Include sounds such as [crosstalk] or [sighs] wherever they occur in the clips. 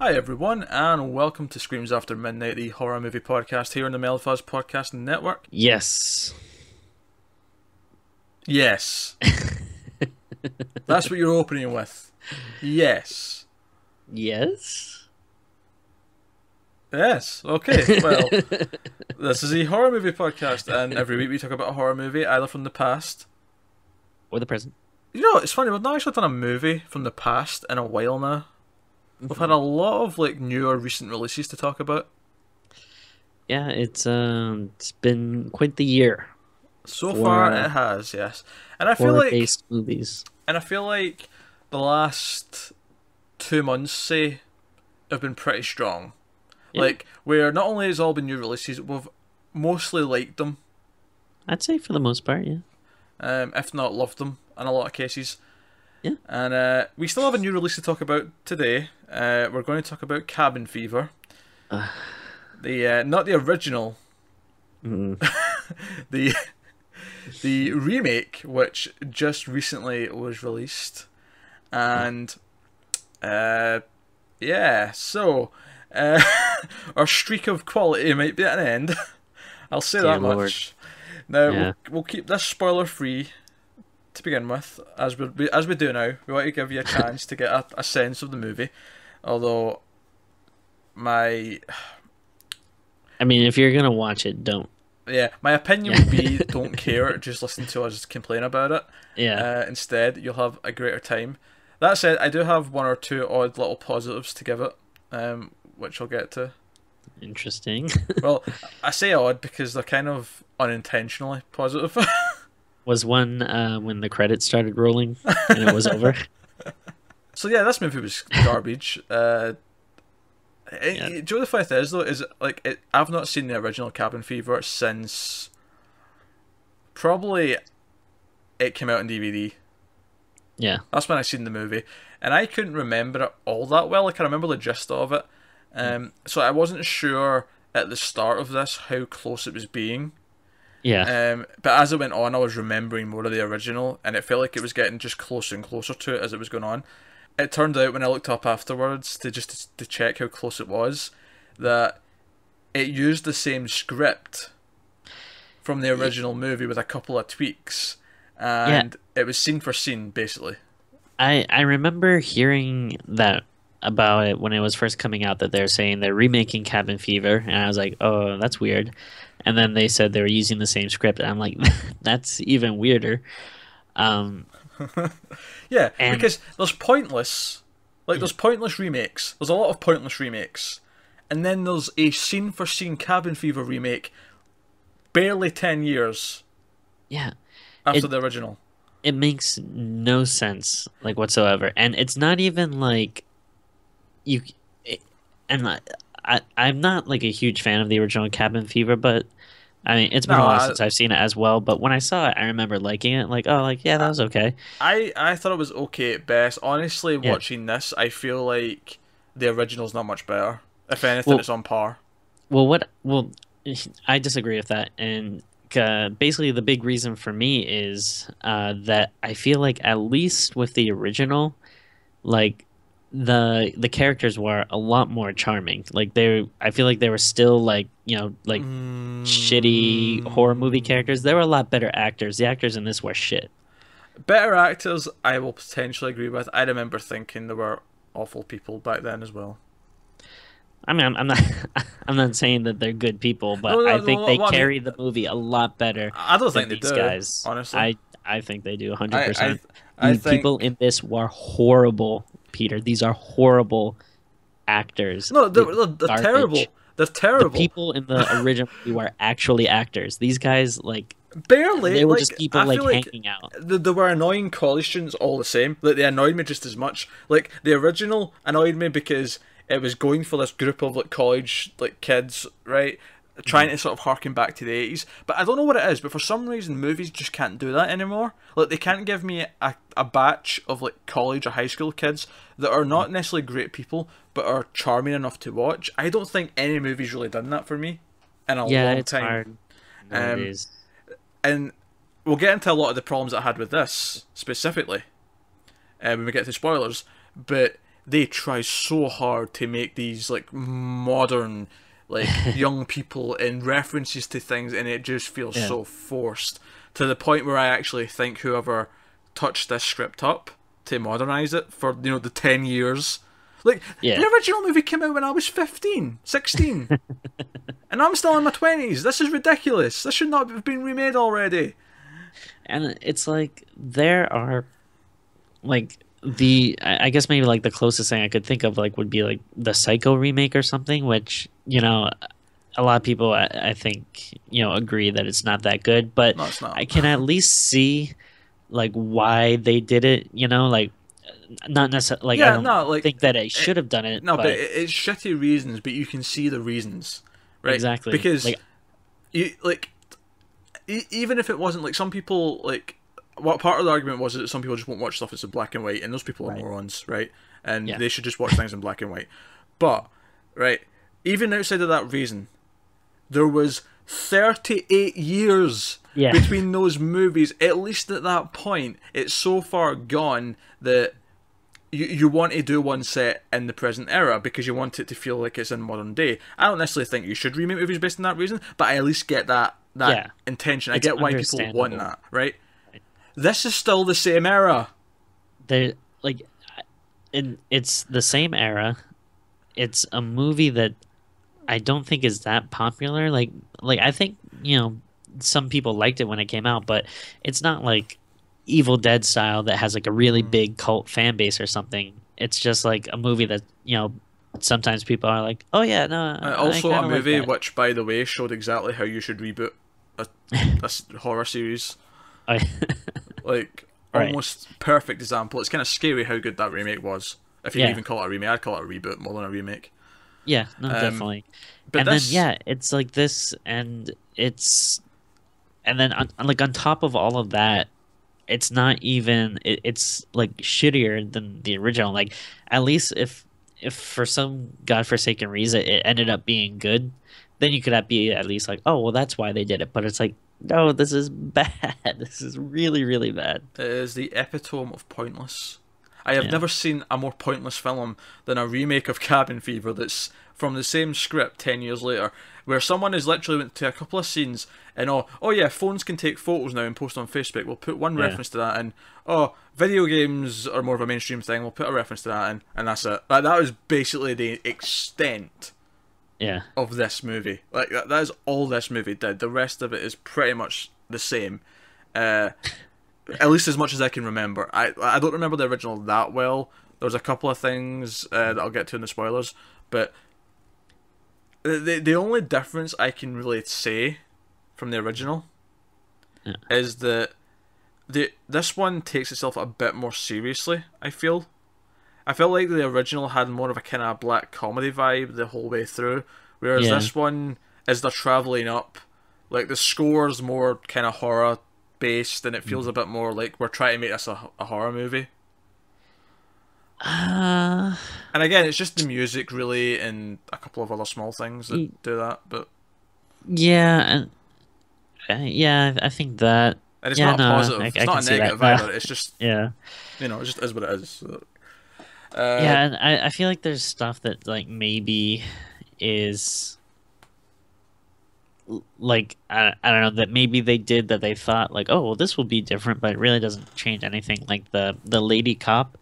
Hi everyone, and welcome to Screams After Midnight, the horror movie podcast here on the Melfuzz Podcast Network. Yes. Yes. [laughs] That's what you're opening with. Yes. Yes. Yes. Okay. Well, [laughs] this is a horror movie podcast, and every week we talk about a horror movie, either from the past. Or the present. You know, it's funny, we've not actually done a movie from the past in a while now. We've had a lot of like new or recent releases to talk about. Yeah, it's um it's been quite the year So For, far, uh, it has, yes. And I feel like based movies. And I feel like the last two months, say, have been pretty strong. Yeah. Like, where not only has all been new releases, we've mostly liked them, I'd say for the most part, yeah. um, if not loved them in a lot of cases. Yeah. And uh, we still have a new release to talk about today. Uh, we're going to talk about Cabin Fever. Uh. The uh, not the original, Mm. [laughs] the the remake, which just recently was released, and uh, yeah, so uh, [laughs] our streak of quality might be at an end. [laughs] I'll say Dear that Lord. much. Now Yeah. we'll, we'll keep this spoiler free to begin with, as we as we do now. We want to give you a chance to get a, a sense of the movie, although my I mean, if you're gonna watch it, don't. Yeah, my opinion would be [laughs] don't care, just listen to us complain about it. Yeah. Uh, instead, you'll have a greater time. That said, I do have one or two odd little positives to give it, um, which I'll get to. Interesting. Well, [laughs] I say odd because they're kind of unintentionally positive. [laughs] was one uh, when the credits started rolling and it was [laughs] over. so yeah, this movie was garbage. [laughs] Uh, it- Yeah. Do you know the funny thing is though? Is like it, I've not seen the original Cabin Fever since probably it came out on DVD. Yeah. That's when I seen the movie, and I couldn't remember it all that well. Like I remember the gist of it, um, so I wasn't sure at the start of this how close it was being. Yeah. Um, but as it went on, I was remembering more of the original, and it felt like it was getting just closer and closer to it as it was going on. It turned out when I looked up afterwards to just to check how close it was, that it used the same script from the original movie with a couple of tweaks, and it was scene for scene basically. I I remember hearing that about it when it was first coming out that they're saying they're remaking Cabin Fever and I was like, "Oh, that's weird." And then they said they were using the same script and I'm like, [laughs] "That's even weirder." Um [laughs] Yeah, And- because there's pointless, like there's pointless remakes. There's a lot of pointless remakes, and then there's a scene for scene Cabin Fever remake, barely ten years yeah, after It- the original. it makes no sense like whatsoever and it's not even like you it, and I, i'm not like a huge fan of the original cabin fever but i mean it's been No, a while I- since i've seen it as well but when i saw it i remember liking it like oh like yeah that was okay I I thought it was okay at best. Honestly, Yeah. watching this, I feel like the original's not much better. If anything, Well- it's on par. well what well i disagree with that and uh, basically the big reason for me is uh, that i feel like at least with the original like the the characters were a lot more charming. Like they i feel like they were still like you know like shitty mm. horror movie characters. They were a lot better actors. The actors in this were shit. Better actors, I will potentially agree with. I remember thinking there were awful people back then as well. i mean i'm, I'm not [laughs] i'm not saying that they're good people but No, no, i think no, they what I mean- carry the movie a lot better I don't think they these do. guys. honestly, i i think they do 100% I, I, Dude, I think people in this were horrible, Peter. These are horrible actors. no, they're, The they're, they're terrible. They're The terrible. people in the original movie are actually actors. These guys, like, Barely. they were like, just people like, like hanging out. th- they were annoying college students all the same. Like they annoyed me just as much. Like the original annoyed me because it was going for this group of like college like kids, right? Trying mhm. to sort of harken back to the eighties. But I don't know what it is, but for some reason movies just can't do that anymore. Like they can't give me a, a batch of like college or high school kids that are not mm. necessarily great people, but are charming enough to watch. I don't think any movie's really done that for me in a Yeah, long it's time hard. Um, nowadays. and we'll get into a lot of the problems I had with this specifically uh, when we get to spoilers. But they try so hard to make these like modern like [laughs] young people in references to things and it just feels Yeah. so forced to the point where I actually think whoever touched this script up to modernize it for you know the 10 years like Yeah. the original movie came out when I was 15 16 [laughs] and I'm still in my 20s this is ridiculous this should not have been remade already and it's like there are like the I I guess maybe like the closest thing I could think of like would be like the Psycho remake or something, which you know a lot of people I, I think you know agree that it's not that good, but No. I can at least see like why they did it. You know, like not necessarily like I Yeah, don't no, like, think that I should have done it. No, but, but it it's shitty reasons, but you can see the reasons, right? Exactly. Because Like- you like, e- even if it wasn't like some people like, what part of the argument was that some people just won't watch stuff that's in black and white, and those people are Right. morons, right? And Yeah. they should just watch things in black and white. But right, even outside of that reason, there was thirty-eight years Yeah. between those movies. At least at that point, it's so far gone that you you want to do one set in the present era because you want it to feel like it's in modern day. I don't necessarily think you should remake movies based on that reason, but I at least get that that Yeah. intention. I It's get why people want that, right? This is still the same era. there like it's the same era it's a movie that i don't think is that popular like like i think you know some people liked it when it came out but it's not like evil dead style that has like a really Mm. big cult fan base or something it's just like a movie that you know sometimes people are like oh yeah no Uh, I also, kinda a like movie which, by the way, showed exactly how you should reboot a, [laughs] a horror series. [laughs] Like Right. almost perfect example. It's kind of scary how good that remake was. If you Yeah. even call it a remake, I'd call it a reboot more than a remake. yeah no Um, definitely But and this, then yeah it's like this and it's and then on, like on top of all of that it's not even it, it's like shittier than the original like at least if if for some godforsaken reason it ended up being good then you could at- be at least like oh well that's why they did it but it's like no this is bad [laughs] this is really really bad It is the epitome of pointless. I have Yeah. never seen a more pointless film than a remake of Cabin Fever that's from the same script 10 years later, where someone has literally went to a couple of scenes and, oh, oh yeah, phones can take photos now and post on Facebook. We'll put one Yeah. reference to that and, oh, video games are more of a mainstream thing. We'll put a reference to that in, and that's it. Like, that was basically the extent yeah of this movie. Like that, that is all this movie did. The rest of it is pretty much the same. Uh, at least as much as I can remember. I I don't remember the original that well. There's a couple of things uh, that I'll get to in the spoilers, but the the, the only difference I can really say from the original Yeah. is that the this one takes itself a bit more seriously. I feel. I felt like the original had more of a kind of black comedy vibe the whole way through, whereas Yeah. this one, is they're traveling up, like the score's more kind of horror based, and it feels Mm-hmm. a bit more like we're trying to make this a, a horror movie. uh And again, it's just the music really, and a couple of other small things that do that. But yeah and uh, yeah i think that and it's Yeah, not a no, positive. I- it's I not a negative either. [laughs] It's just yeah you know, it just is what it is. So, uh, yeah and I, I feel like there's stuff that like maybe is like I, I don't know that maybe they did that they thought like oh well this will be different but it really doesn't change anything like the the lady cop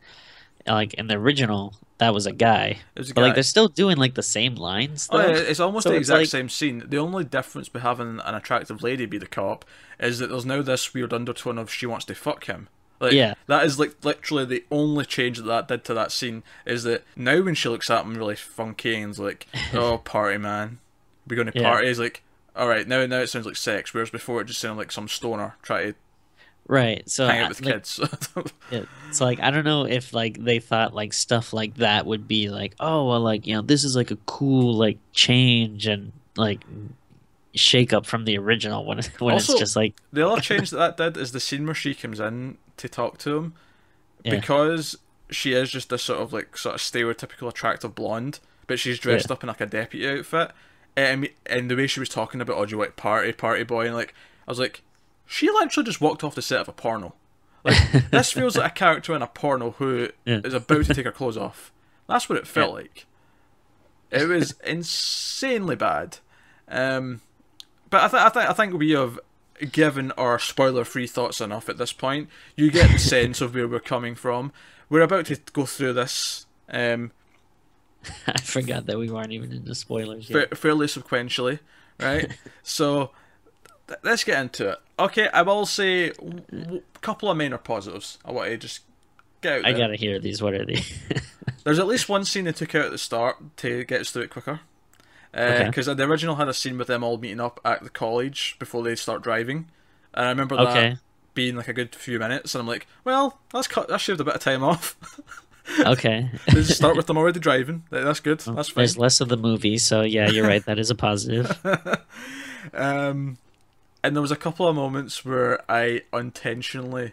like in the original that was a guy a but like they're still doing like the same lines Oh, yeah, it's almost So the exact like- same scene. The only difference by having an attractive lady be the cop is that there's now this weird undertone of she wants to fuck him. Like, Yeah. that is like literally the only change that that did to that scene is that now when she looks at him really funky and is like, [laughs] "Oh, party man, we're going to Yeah. party," he's like, "All right, now now it sounds like sex," whereas before it just sounded like some stoner trying to right so hang out with like, kids. [laughs] Yeah, so like I don't know if like they thought like stuff like that would be like oh well like you know this is like a cool like change and like shake up from the original when when Also- it's just like The other change that that did is the scene where she comes in to talk to him, Yeah. because she is just this sort of like sort of stereotypical attractive blonde, but she's dressed Yeah. up in like a deputy outfit, and and the way she was talking about, oh, do you like party, party boy, and like I was like, she literally just walked off the set of a porno. Like [laughs] this feels like a character in a porno who is Yeah. about to take her clothes off. That's what it felt like. It was [laughs] insanely bad. Um, but I, th- I, th- I think we have given our spoiler-free thoughts enough at this point. You get the [laughs] sense of where we're coming from. We're about to go through this um, [laughs] I forgot that we weren't even into spoilers fa- yet. fairly sequentially, right? [laughs] so th- let's get into it. Okay, I will say a couple of minor positives. I want to just get out I gotta hear these. What are these? There's at least one scene they took out at the start to get us through it quicker. Okay. Because the original had a scene with them all meeting up at the college before they start driving, and I remember Okay. that being like a good few minutes, and I'm like, well, that's cut. That shaved a bit of time off. [laughs] okay. [laughs] they start with them already driving. That's good. That's fine. There's less of the movie, so yeah, you're right. That is a positive. [laughs] Um, and there was a couple of moments where I unintentionally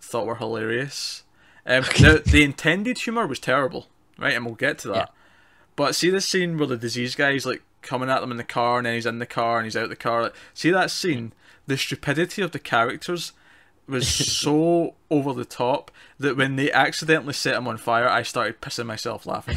thought were hilarious. Um, now, the intended humor was terrible, right? And we'll get to that. Yeah. But see this scene where the disease guy's like coming at them in the car, and then he's in the car and he's out the car. Like, see that scene? The stupidity of the characters was [laughs] so over the top that when they accidentally set him on fire, I started pissing myself laughing.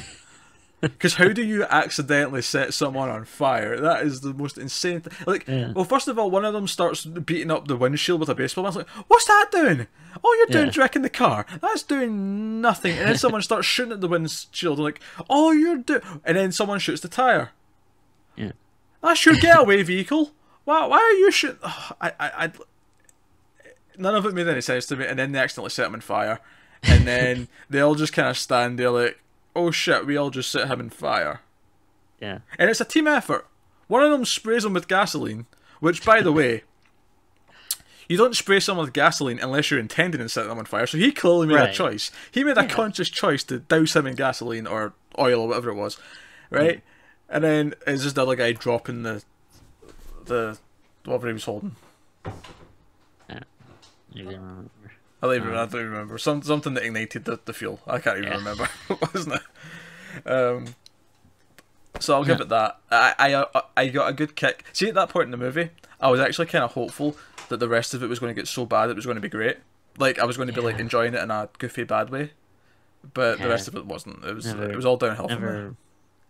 [laughs] Because how do you accidentally set someone on fire? That is the most insane. Th- like, Yeah. well, first of all, one of them starts beating up the windshield with a baseball. bat. Like, "What's that doing? All you're doing Yeah. is wrecking the car. That's doing nothing." And then someone starts shooting at the windshield. Like, "All you're doing," and then someone shoots the tire. Yeah. That's your getaway vehicle. Why? Why are you shooting? I, I, I, none of it made any sense to me. And then they accidentally set him on fire, and then they all just kind of stand there like, "Oh shit, we all just set him on fire." Yeah. And it's a team effort. One of them sprays him with gasoline, which, by the way, you don't spray someone with gasoline unless you're intending to set them on fire. So he clearly made a choice. He made a conscious choice to douse him in gasoline or oil or whatever it was, right? Mm. And then it's just the other guy dropping the the whatever he was holding. Remember. I don't even, I don't even remember. Some, something that ignited the, the fuel. I can't even Yeah. remember, [laughs] wasn't it? Um, so I'll give it that. I, I uh, I got a good kick. See, at that point in the movie, I was actually kind of hopeful that the rest of it was going to get so bad it was going to be great. Like I was going to be like enjoying it in a goofy bad way, but the rest of it wasn't. It was Never- it was all downhill from there. Never.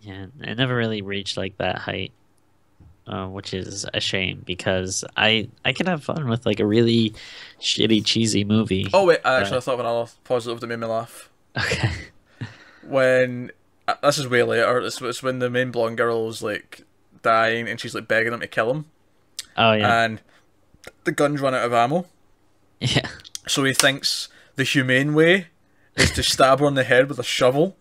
Yeah, it never really reached like that height, uh, which is a shame because I I can have fun with like a really shitty cheesy movie. Oh wait, I actually I thought of another positive that made me laugh. Okay. when uh, this is way later. It's, it's when the main blonde girl is like dying and she's like begging him to kill him, Oh yeah. and the guns run out of ammo. [laughs] yeah. So he thinks the humane way is to stab her in the head with a shovel.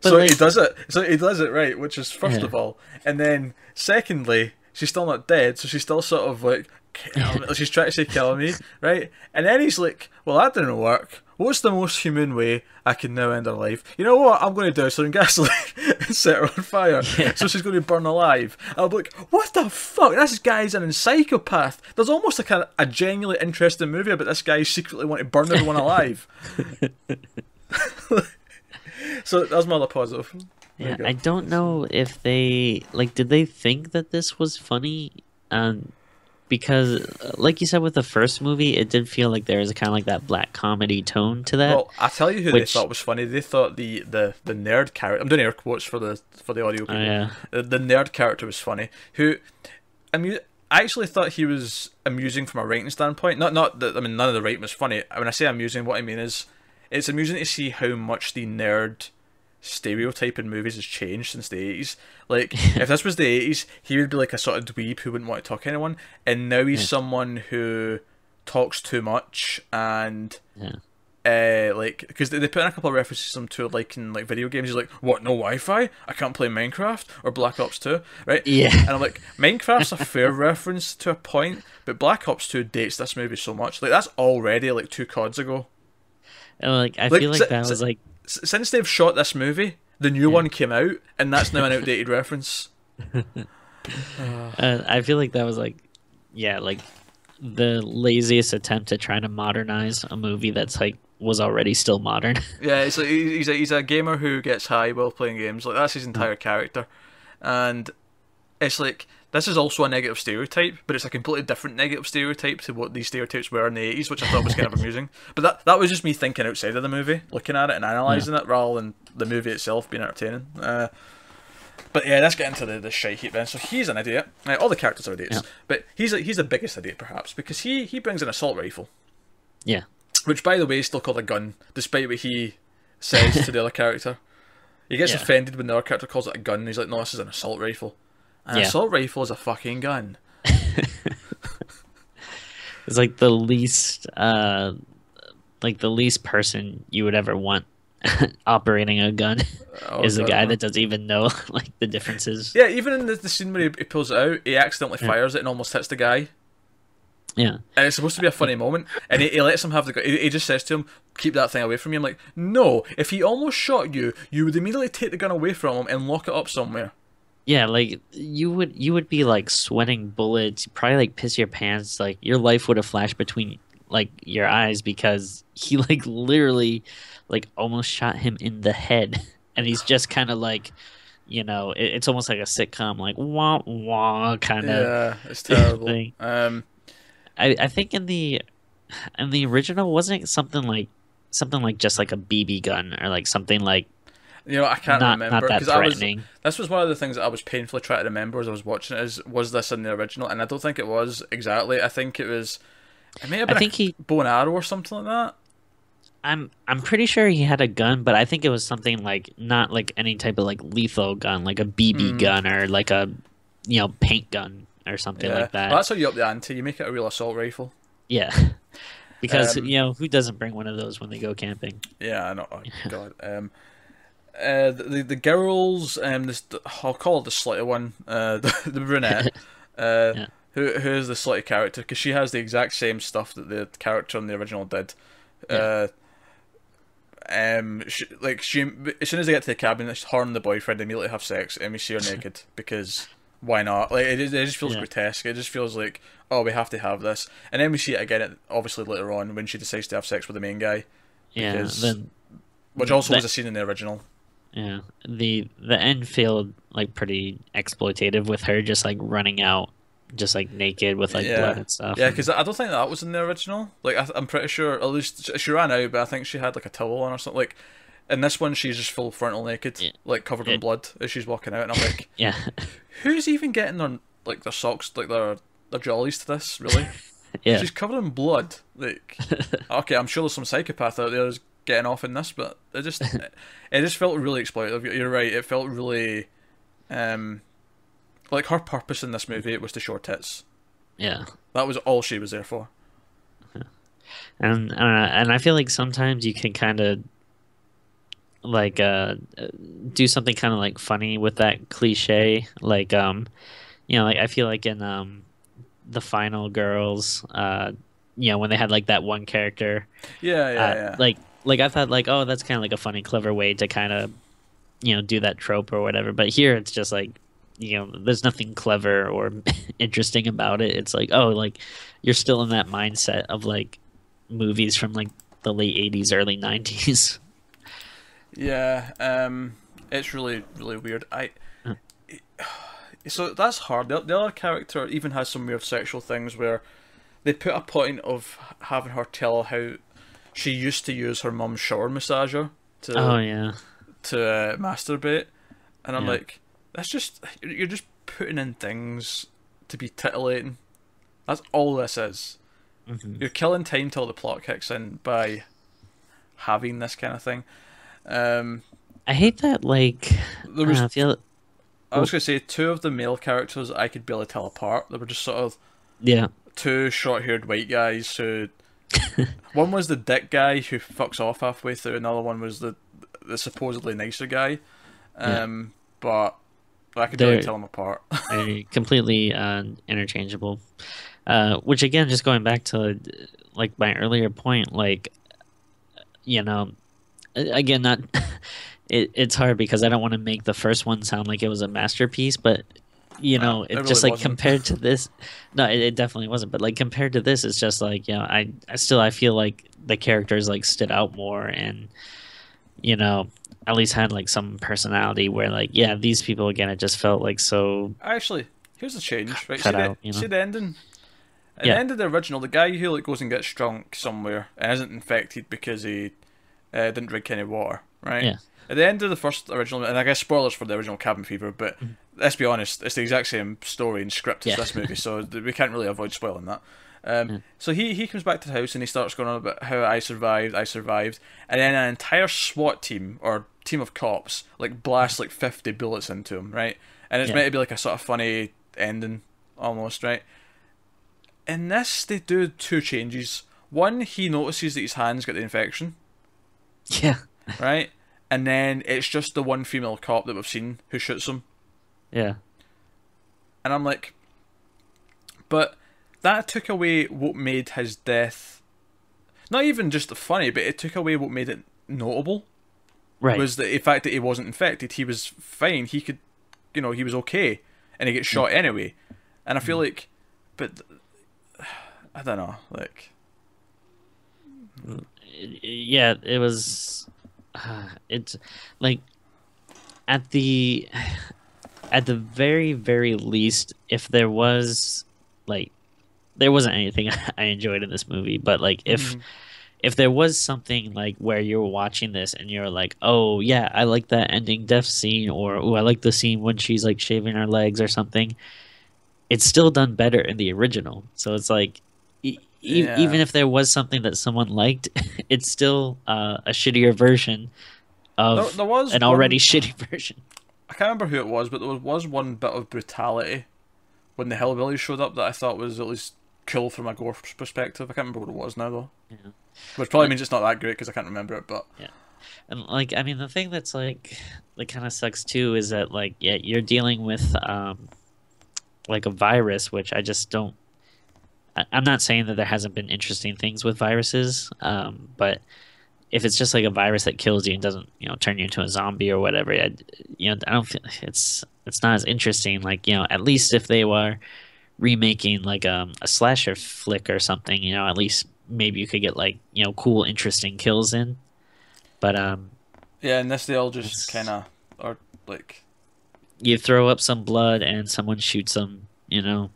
So he does it. So he does it right, which is first Yeah. of all, and then secondly, she's still not dead, so she's still sort of like [laughs] she's trying to say kill me, right? And then he's like, "Well, that didn't work. What's the most humane way I can now end her life? You know what? I'm going to douse her in gasoline [laughs] and set her on fire, Yeah. so she's going to burn alive." I'll be like, "What the fuck? This guy's an psychopath." There's almost like a, a genuinely interesting movie about this guy secretly wanting to burn everyone [laughs] alive. So that's my other positive. There Yeah. I don't know if they like did they think that this was funny um because like you said with the first movie it did feel like there was kind of like that black comedy tone to that. Well, I tell you who Which- they thought was funny. They thought the the, the nerd character. I'm doing air quotes for the for the audio Oh, yeah. The, the nerd character was funny. Who, amu- I actually thought he was amusing from a writing standpoint. Not not that I mean none of the writing was funny. When I say amusing, what I mean is it's amusing to see how much the nerd stereotype in movies has changed since the 80s. Like, [laughs] if this was the 80s, he would be like a sort of dweeb who wouldn't want to talk to anyone, and now he's Yeah. someone who talks too much and Yeah. uh, like because they, put in a couple of references to him to like in like video games. He's like, "What? No Wi-Fi? I can't play Minecraft or Black Ops 2, right?" Yeah. And I'm like, Minecraft's a fair [laughs] reference to a point, but Black Ops 2 dates this movie so much. Like that's already like two CODs ago. And, like I Like, feel like that was like since they've shot this movie, the new one came out, and that's now an outdated [laughs] reference. uh, I feel like that was like yeah, like the laziest attempt at trying to modernize a movie that's like was already still modern. [laughs] Yeah, it's like he's a he's a gamer who gets high while playing games. Like that's his entire character, and it's like this is also a negative stereotype, but it's a completely different negative stereotype to what these stereotypes were in the eighties, which I thought was kind of [laughs] amusing. But that that was just me thinking outside of the movie, looking at it and analysing it, rather than the movie itself being entertaining. Uh, but yeah, let's get into the, the shite heap then. So he's an idiot. Uh, all the characters are idiots, Yeah. but he's a, he's the biggest idiot perhaps because he he brings an assault rifle, Yeah. which by the way is still called a gun, despite what he says to the [laughs] other character. He gets Yeah. offended when the other character calls it a gun. And he's like, "No, this is an assault rifle." An Yeah. assault rifle is a fucking gun. [laughs] It's like the least, uh, like the least person you would ever want [laughs] operating a gun Oh, is a guy that doesn't even know [laughs] like the differences. Yeah, even in the, the scene where he, he pulls it out, he accidentally fires it and almost hits the guy. Yeah. And it's supposed to be a funny moment, and he, he lets him have the gun. He, he just says to him, "Keep that thing away from me." I'm like, "No! If he almost shot you, you would immediately take the gun away from him and lock it up somewhere." Yeah, like you would you would be like sweating bullets, probably like piss your pants, like your life would have flashed between like your eyes because he [laughs] like literally like almost shot him in the head [laughs] and he's just kind of like you know, it, it's almost like a sitcom like wah wah kind of Yeah, it's [laughs] terrible. thing. um, I, I think in the in the original wasn't it something like something like just like a BB gun or like something like you know, I can't not remember because I was. This was one of the things that I was painfully trying to remember as I was watching it. Is was this in the original? And I don't think it was exactly. I think it was. It may have been I think he bow and arrow or something like that. I'm I'm pretty sure he had a gun, but I think it was something like not like any type of like lethal gun, like a BB Mm. gun or like a you know paint gun or something Yeah, like that. Well, that's how you up the ante. You make it a real assault rifle. yeah, [laughs] because Um, you know who doesn't bring one of those when they go camping? Yeah, I know. Oh, God. [laughs] Um, uh, the, the girls, um, this I'll call it the slutty one, uh, [laughs] the, the brunette, [laughs] uh, Yeah. who who is the slutty character because she has the exact same stuff that the character in the original did. Uh, um, she, like she, as soon as they get to the cabin, it's her and the boyfriend immediately have sex, and we see her naked [laughs] because why not? Like it, it just feels Yeah. grotesque. It just feels like oh, we have to have this, and then we see it again, obviously later on when she decides to have sex with the main guy, Yeah, because- then which also That- was a scene in the original. Yeah the the end felt like pretty exploitative with her just like running out, just like naked with like Yeah. blood and stuff. Yeah, because I don't think that was in the original. Like, I, I'm pretty sure, at least she- ran out, but I think she had like a towel on or something. Like, in this one, she's just full frontal naked, Yeah. like covered in blood as she's walking out, and I'm like, [laughs] yeah, who's even getting their like their socks, like their their jollies to this? Really? [laughs] yeah. She's covered in blood. Like, [laughs] okay, I'm sure there's some psychopath out there who's getting off in this, but it just [laughs] it just felt really exploitative. You're right. It felt really, um, like her purpose in this movie was to show tits. yeah. That was all she was there for. and I know, and I feel like sometimes you can kind of like uh do something kind of like funny with that cliche like um you know like I feel like in um the final girls uh you know when they had like that one character Yeah, yeah, uh, yeah. like like I thought like oh that's kind of like a funny clever way to kind of you know do that trope or whatever but here it's just like you know there's nothing clever or [laughs] interesting about it it's like oh like you're still in that mindset of like movies from like the late 80s early 90s [laughs] Yeah, um, it's really, really weird. I, [sighs] so that's hard. The, the other character even has some weird sexual things where they put a point of having her tell how she used to use her mum's shower massager to oh yeah to uh, masturbate, and I'm Yeah. like, that's just you're just putting in things to be titillating. That's all this is. hmm You're killing time till the plot kicks in by having this kind of thing. Um, i hate that like there was uh, I feel I was gonna say two of the male characters I could barely tell apart. They were just sort of yeah two short-haired white guys who. [laughs] one was the dick guy who fucks off halfway through. Another one was the the supposedly nicer guy. Yeah. Um, but I could They're- tell them apart. [laughs] They're completely uh, interchangeable. Uh, which again, just going back to like my earlier point, like you know, again, not [laughs] it, it's hard because I don't want to make the first one sound like it was a masterpiece, but you No, know, it it's really just like wasn't. compared to [laughs] this, no, it, it definitely wasn't. But like compared to this, it's just like you know, I, I still I feel like the characters like stood out more and you know at least had like some personality where like yeah these people again it just felt like so Actually, here's the change, right? cut see, out, the, you know? see the ending. At Yeah. the end of the original, the guy who like goes and gets drunk somewhere and isn't infected because he uh, didn't drink any water, right? Yeah. At the end of the first original, and I guess spoilers for the original Cabin Fever, but let's be honest, it's the exact same story and script as Mm-hmm. Yeah. this movie, so we can't really avoid spoiling that. Um, Yeah. So he he comes back to the house and he starts going on about how I survived, I survived, and then an entire SWAT team or team of cops like blast like fifty bullets into him, right? And it's Yeah. meant to be like a sort of funny ending, almost, right? In this, they do two changes. One, he notices that his hands got the infection, [laughs] Yeah. right? And then it's just the one female cop that we've seen who shoots him. Yeah. And I'm like, but that took away what made his death not even just funny, but it took away what made it notable. Right. Was the fact that he wasn't infected. He was fine. He could, you know, he was okay, and he gets mm. shot anyway. And I feel mm. like, but [sighs] I don't know, like uh, yeah, it was. Uh, [sighs] it's like at the [sighs] at the very very least, if there was like there wasn't anything [laughs] I enjoyed in this movie, but like if Mhm. if there was something like where you're watching this and you're like, oh yeah, I like that ending death scene, or oh I like the scene when she's like shaving her legs or something. It's still done better in the original, so it's like. E- Yeah. Even if there was something that someone liked, [laughs] it's still uh, a shittier version of there, there was an already one- shitty [laughs] version. I can't remember who it was, but there was one bit of brutality when the hillbillies showed up that I thought was at least cool from a gore perspective. I can't remember what it was now though. Yeah. Which probably means it's not that great because I can't remember it. But yeah, And like, I mean, the thing that's like that kind of sucks too is that like, yeah, you're dealing with um, like a virus, which I just don't. I'm not saying that there hasn't been interesting things with viruses, um, but if it's just like a virus that kills you and doesn't, you know, turn you into a zombie or whatever, I, you know, I don't feel it's it's not as interesting. Like, you know, at least if they were remaking like um, a slasher flick or something, you know, at least maybe you could get like you know cool, interesting kills in. But um, yeah, and this they all just kind of are like you throw up some blood and someone shoots them, you know,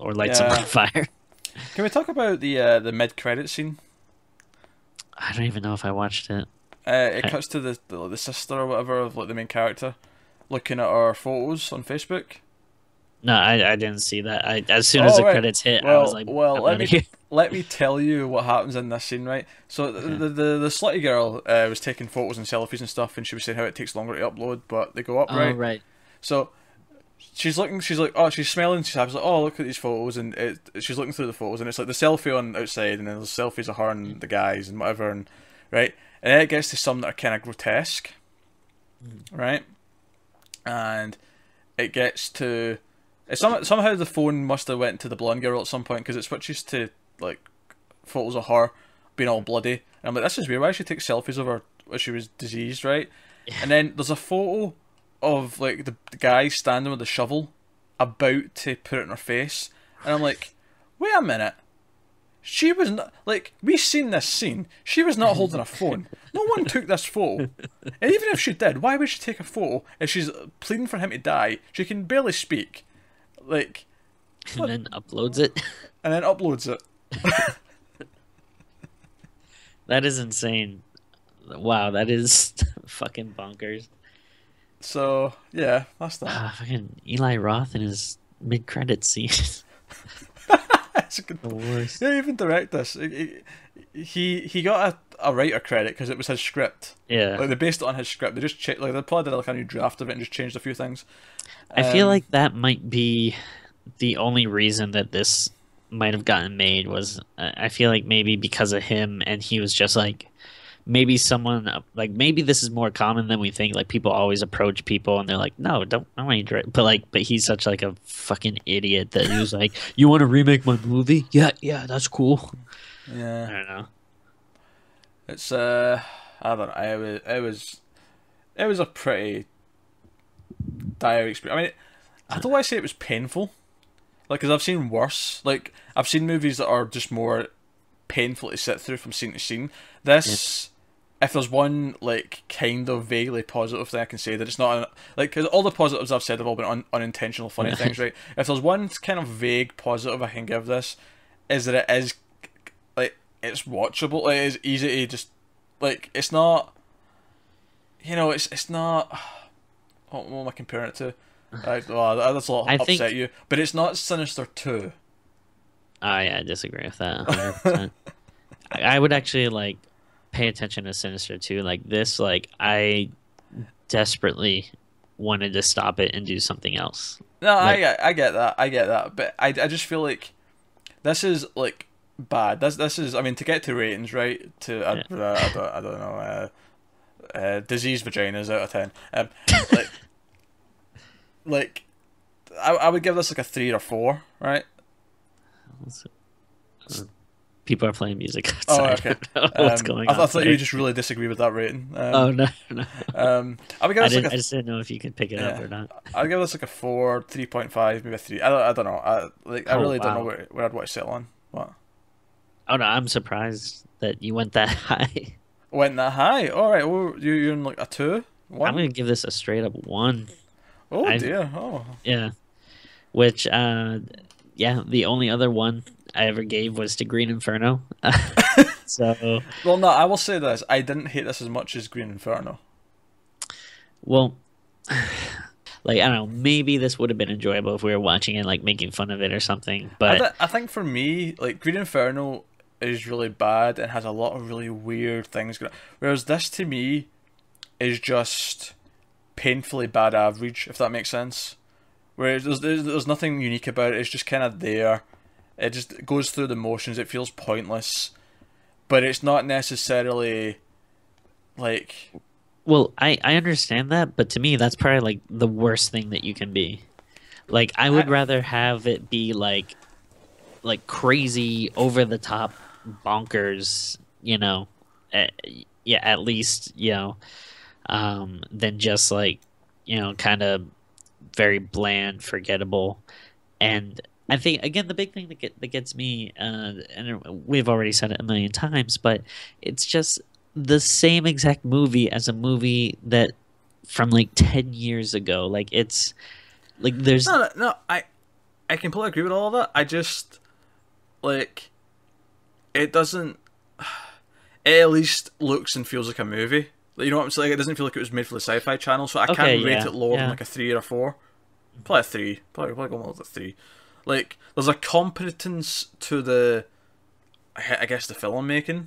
or lights them Yeah. on fire. [laughs] Can we talk about the uh, the mid credit scene? I don't even know if I watched it. Uh, it Okay. cuts to the, the the sister or whatever of like the main character looking at our photos on Facebook. No, I, I didn't see that. I as soon as Oh, the right. credits hit, I Well, was like, well, let me here. [laughs] let me tell you what happens in this scene, right? So the the, the, the slutty girl uh, was taking photos and selfies and stuff, and she was saying how it takes longer to upload, but they go up, Oh right? right. So she's looking, she's like, oh, she's smelling, she's like, oh, look at these photos, and it, she's looking through the photos, and it's like the selfie on outside, and then there's selfies of her and the guys and whatever, and right, and then it gets to some that are kind of grotesque, mm. right, and it gets to, it's some, somehow the phone must have went to the blonde girl at some point because it switches to like photos of her being all bloody, and I'm like, this is weird. Why she take selfies of her when she was diseased, right? And then there's a photo of like the, the guy standing with a shovel about to put it in her face, and I'm like, wait a minute. She was not like we seen this scene. She was not holding a phone. No one took this photo. And even if she did, why would she take a photo if she's pleading for him to die? She can barely speak, like, And then uploads it. [laughs] and then uploads it. that is insane. Wow, that is [laughs] fucking bonkers. So yeah, that's that. Ah, fucking Eli Roth in his mid credit scene. [laughs] It's a good the worst. Didn't even direct this. He he, he got a, a writer credit because it was his script. Yeah. Like they based it on his script. They just cha- like they probably did like a new draft of it and just changed a few things. I feel Um, like that might be the only reason that this might have gotten made was uh, I feel like maybe because of him and he was just like maybe someone like maybe this is more common than we think like people always approach people and they're like no don't I want you to but like but he's such like a fucking idiot that he was like you want to remake my movie yeah yeah that's cool Yeah, I don't know it's uh I don't know. It was it was it was a pretty dire experience. I mean, I don't want to say it was painful, like because I've seen worse. Like I've seen movies that are just more painful to sit through from scene to scene. This if there's one like kind of vaguely positive thing I can say that it's not an, like because all the positives I've said have all been un- unintentional funny things, right? [laughs] If there's one kind of vague positive I can give this, is that it is like it's watchable. It is easy to just like it's not. You know, it's it's not. [sighs] What, what am I comparing it to? I, [laughs] well, that's a lot I upset think- you, but it's not Sinister Two. Ah, I I disagree with that. 100%. [laughs] I, I would actually like pay attention to Sinister Two. Like this, like I desperately wanted to stop it and do something else. No, I get, I get that, I get that, but I, I just feel like this is like bad. This, this is, I mean, to get to ratings, right? To I, uh, I don't, I don't know, uh, uh, diseased vaginas out of ten. Um, [laughs] like, like, I, I would give this like a three or four, right? People are playing music [laughs] Oh, okay. I don't [laughs] what's Um, going I, on? I thought you just really disagree with that rating. Um, Oh no, [laughs] no. um, I would give I didn't. like I a, just didn't know if you could pick it up or not. I'd give this like a four, three point five, maybe a three. I don't, I don't know. I like, I Oh, really don't know where, where I'd want to settle on. What? Oh no, I'm surprised that you went that high. Went that high. All right. Well, you you're in like a two, one. I'm gonna give this a straight up one. oh I- dear. Oh. Yeah. Which, uh, yeah, the only other one I ever gave was to Green Inferno. [laughs] so, Well, no. I will say this. I didn't hate this as much as Green Inferno. well, [sighs] like I don't know, maybe this would have been enjoyable if we were watching it, like making fun of it or something. I, But th- I think for me, like Green Inferno is really bad and has a lot of really weird things going. Whereas this to me is just painfully bad average, if that makes sense. Whereas there's there's, there's nothing unique about it. It's just kind of there. It just goes through the motions. It feels pointless, but it's not necessarily like well, I I understand that, but to me, that's probably like the worst thing that you can be. Like, I would I- rather have it be like, like crazy, over the top, bonkers. You know, eh, yeah, at least you know, um, than just like, you know, kind of very bland, forgettable, and I think again the big thing that get, that gets me, uh, and we've already said it a million times, but it's just the same exact movie as a movie that from like 10 years ago like it's like there's no, no, no. I I completely agree with all of that. I just like it doesn't. It at least looks and feels like a movie. Like, you know what I'm saying? It doesn't feel like it was made for the Sci-Fi Channel, so I Okay, can't rate yeah, it lower yeah. than like a three or a four. Probably a three. Probably probably with a three. Like there's a competence to the, I guess the filmmaking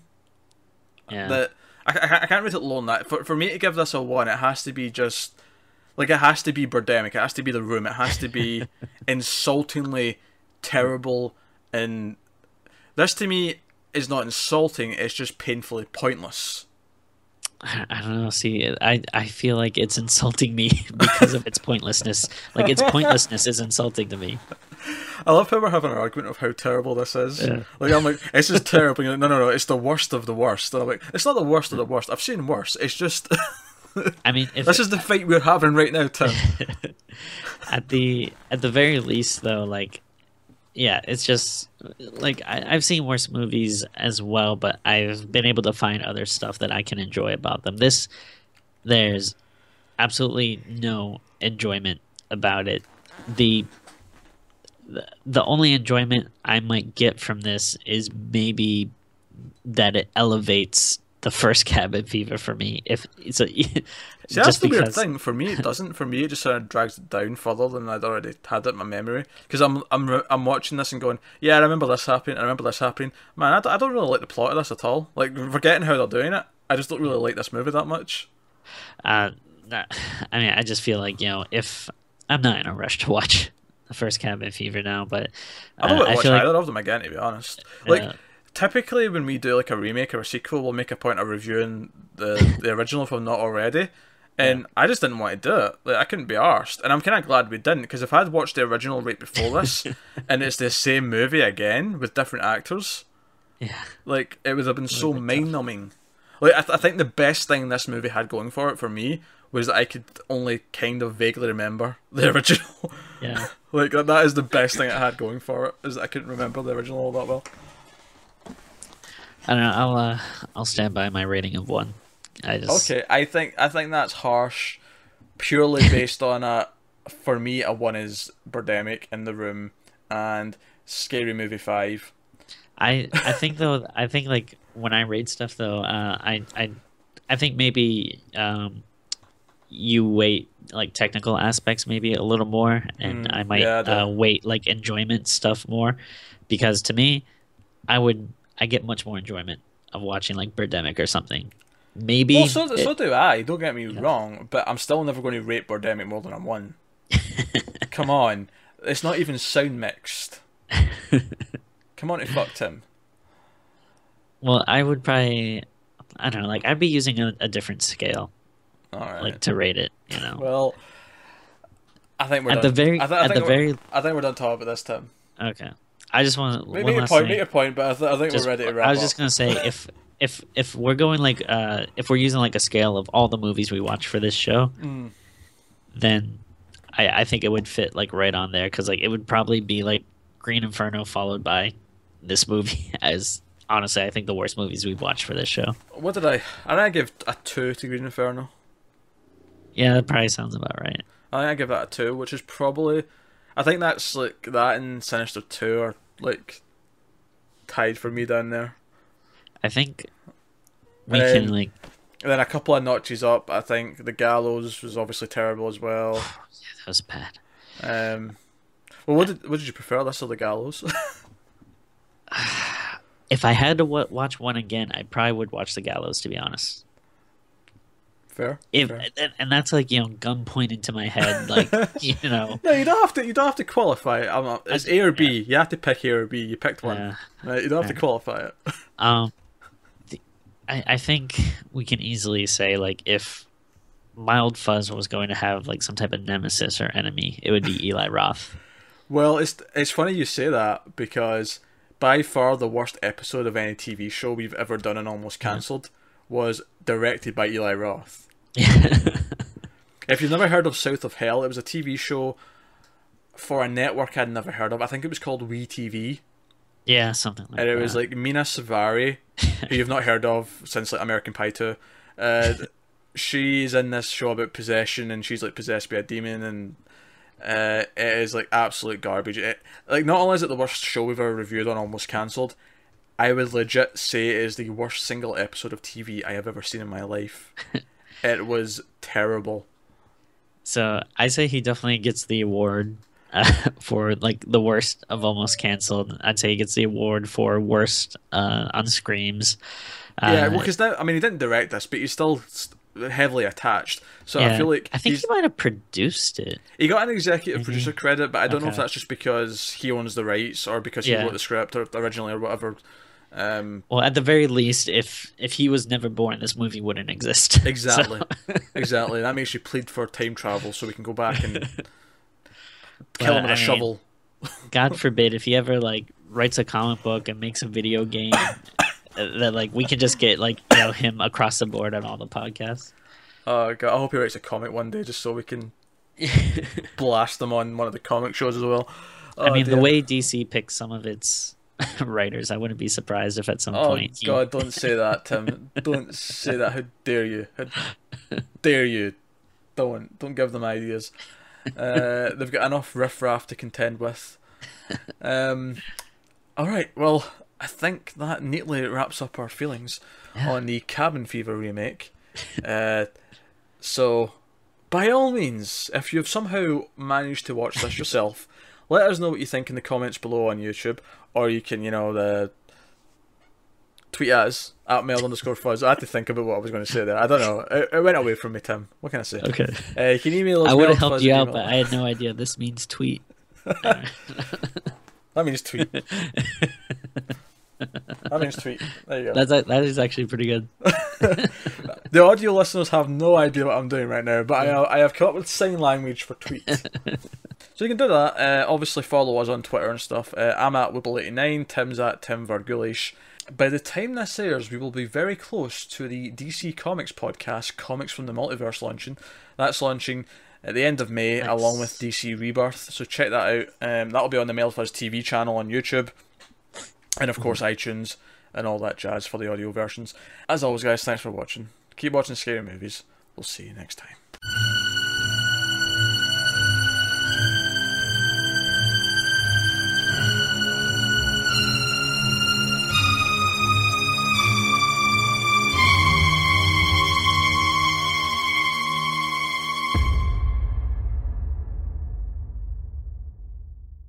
yeah that I, I, I can't rate it low on that. For for me to give this a one, it has to be just like it has to be Birdemic. It has to be The Room. It has to be [laughs] insultingly terrible. And this to me is not insulting. It's just painfully pointless. I, I don't know see i i feel like it's insulting me [laughs] because of its pointlessness like its pointlessness is insulting to me I love how we're having an argument of how terrible this is. Yeah. Like I'm like, this is terrible. Like, no, no, no, it's the worst of the worst. And I'm like, it's not the worst of the worst. I've seen worse. It's just i mean if [laughs] this is the fight we're having right now, Tim. [laughs] at the at the very least though like yeah it's just like I, i've seen worse movies as well but i've been able to find other stuff that i can enjoy about them. This there's absolutely no enjoyment about it. The the, the only enjoyment i might get from this is maybe that it elevates the first [laughs] cabin fever for me if it's [laughs] a See, that's the weird thing. For me, it doesn't. For me, it just sort of drags it down further than I'd already had it in my memory. Because I'm, I'm, I'm watching this and going, yeah, I remember this happening. I remember this happening. Man, I, d- I don't really like the plot of this at all. Like, forgetting how they're doing it, I just don't really like this movie that much. Uh, I mean, I just feel like you know, if I'm not in a rush to watch [laughs] the first Cabin Fever now, but I don't uh, want to I watch like either of them again, to be honest. Like, Yeah. Typically when we do like a remake or a sequel, we'll make a point of reviewing the the original if we're not already. And I just didn't want to do it. Like I couldn't be arsed. And I'm kind of glad we didn't because if I'd watched the original right before this, [laughs] and it's the same movie again with different actors, yeah, like it would have been so mind numbing. Like I, th- I think the best thing this movie had going for it for me was that I could only kind of vaguely remember [laughs] the original. yeah. [laughs] like that, that is the best thing it had going for it is that I couldn't remember the original all that well. I don't know. I'll uh, I'll stand by my rating of one. I just Okay, I think I think that's harsh, purely [laughs] based on a. For me, a one is Birdemic in the room, and Scary Movie Five. I I think though [laughs] I think like when I rate stuff though uh, I I I think maybe um, you wait like technical aspects maybe a little more, and Mm, I might yeah, uh, weight like enjoyment stuff more, because to me, I would I get much more enjoyment of watching like Birdemic or something. Maybe Well, so it- so do I. Don't get me wrong, but I'm still never going to rate Birdemic more than a one. [laughs] Come on, it's not even sound mixed. [laughs] Come on, to fuck Tim. well I would probably I don't know like I'd be using a, a different scale All right. like to rate it. You know. well, I think we're At the very- I, th- I at think the we're- very- I think we're done talking about this, Tim. Okay. I just want one make last point. Make your point. But I, th- I think Just- we're ready to wrap I was just gonna say if if if we're going like uh if we're using like a scale of all the movies we watch for this show, Mm. then I I think it would fit like right on there because like it would probably be like Green Inferno followed by this movie [laughs] as honestly I think the worst movies we've watched for this show. What did I? I think I give a two to Green Inferno. Yeah, that probably sounds about right. I think I give that a two, which is probably. I think that's like that and Sinister Two are like tied for me down there. I think we Um, can like And then a couple of notches up. I think the Gallows was obviously terrible as well. [sighs] Yeah, that was bad. Um, well, what did what did you prefer, this or the Gallows? [laughs] [sighs] If I had to watch one again, I probably would watch The Gallows. To be honest. Fair. If fair. and, that's like you know gun pointed to my head like [laughs] you know No, you don't have to. You don't have to qualify it. I'm not, it's A or B. You have to pick A or B. You picked one. Yeah. Right, you don't have to qualify it. [laughs] Um, the, I I think we can easily say like if Mild Fuzz was going to have like some type of nemesis or enemy, it would be [laughs] Eli Roth. Well, it's it's funny you say that because by far the worst episode of any TV show we've ever done and almost cancelled was directed by Eli Roth. [laughs] If you've never heard of South of Hell, it was a TV show for a network I'd never heard of. I think it was called We TV, yeah, something like and that. it was like Mena Suvari, [laughs] who you've not heard of since like American Pie Two. Uh, [laughs] she's in this show about possession, and she's like possessed by a demon, and uh, it is like absolute garbage. It, like not only is it the worst show we've ever reviewed on almost cancelled, I would legit say it is the worst single episode of TV I have ever seen in my life. [laughs] it was terrible. So I say he definitely gets the award uh, [laughs] for like the worst of almost canceled. I'd say he gets the award for worst uh, on screams. Uh, Yeah, well, because now I mean he didn't direct this, but he's still st- heavily attached. So I feel like I think he might have produced it. he got an executive producer credit, but I don't know if that's just because he owns the rights or because he wrote the script or originally or whatever. Um, Well, at the very least, if if he was never born, this movie wouldn't exist. [laughs] So- exactly, [laughs] exactly. That makes you plead for time travel so we can go back and [laughs] kill him with a mean, shovel. God forbid if he ever like writes a comic book and makes a video game that like we can just get like you know him across the board on all the podcasts. Oh god, I hope he writes a comic one day just so we can [laughs] blast them on one of the comic shows as well. I Oh, mean, the way DC picks some of its [laughs] writers, I wouldn't be surprised if at some Oh point he- God! Don't say that, Tim. don't say that. How dare you? How dare you? Don't don't give them ideas. Uh, they've got enough riffraff to contend with. [laughs] Um, all right. Well, I think that neatly wraps up our feelings Yeah. on the Cabin Fever remake. [laughs] Uh, so, by all means, if you've somehow managed to watch this yourself, [laughs] let us know what you think in the comments below on YouTube, or you can, you know, the tweet at us at mail underscore fuzz. I had to think about what I was going to say there. I don't know. It, it went away from me, Tim. What can I say? Okay. Uh, you can email us. I would have helped you out, but I had no idea this means tweet. [laughs] That means tweet. That means tweet. There you go. That's a- that is actually pretty good. [laughs] The audio listeners have no idea what I'm doing right now, but I, I have come up with sign language for tweet. [laughs] so you can do that. Uh, obviously, follow us on Twitter and stuff. Uh, I'm at Wibble89, Tim's at Tim Vergulish. By the time this airs, we will be very close to the DC Comics podcast, Comics from the Multiverse, launching. That's launching at the end of May, Nice. along with DC Rebirth. So check that out. Um, that'll be on the Mailfuzz TV channel on YouTube, and of course mm-hmm. iTunes and all that jazz for the audio versions. As always, guys, thanks for watching. keep watching scary movies. We'll see you next time.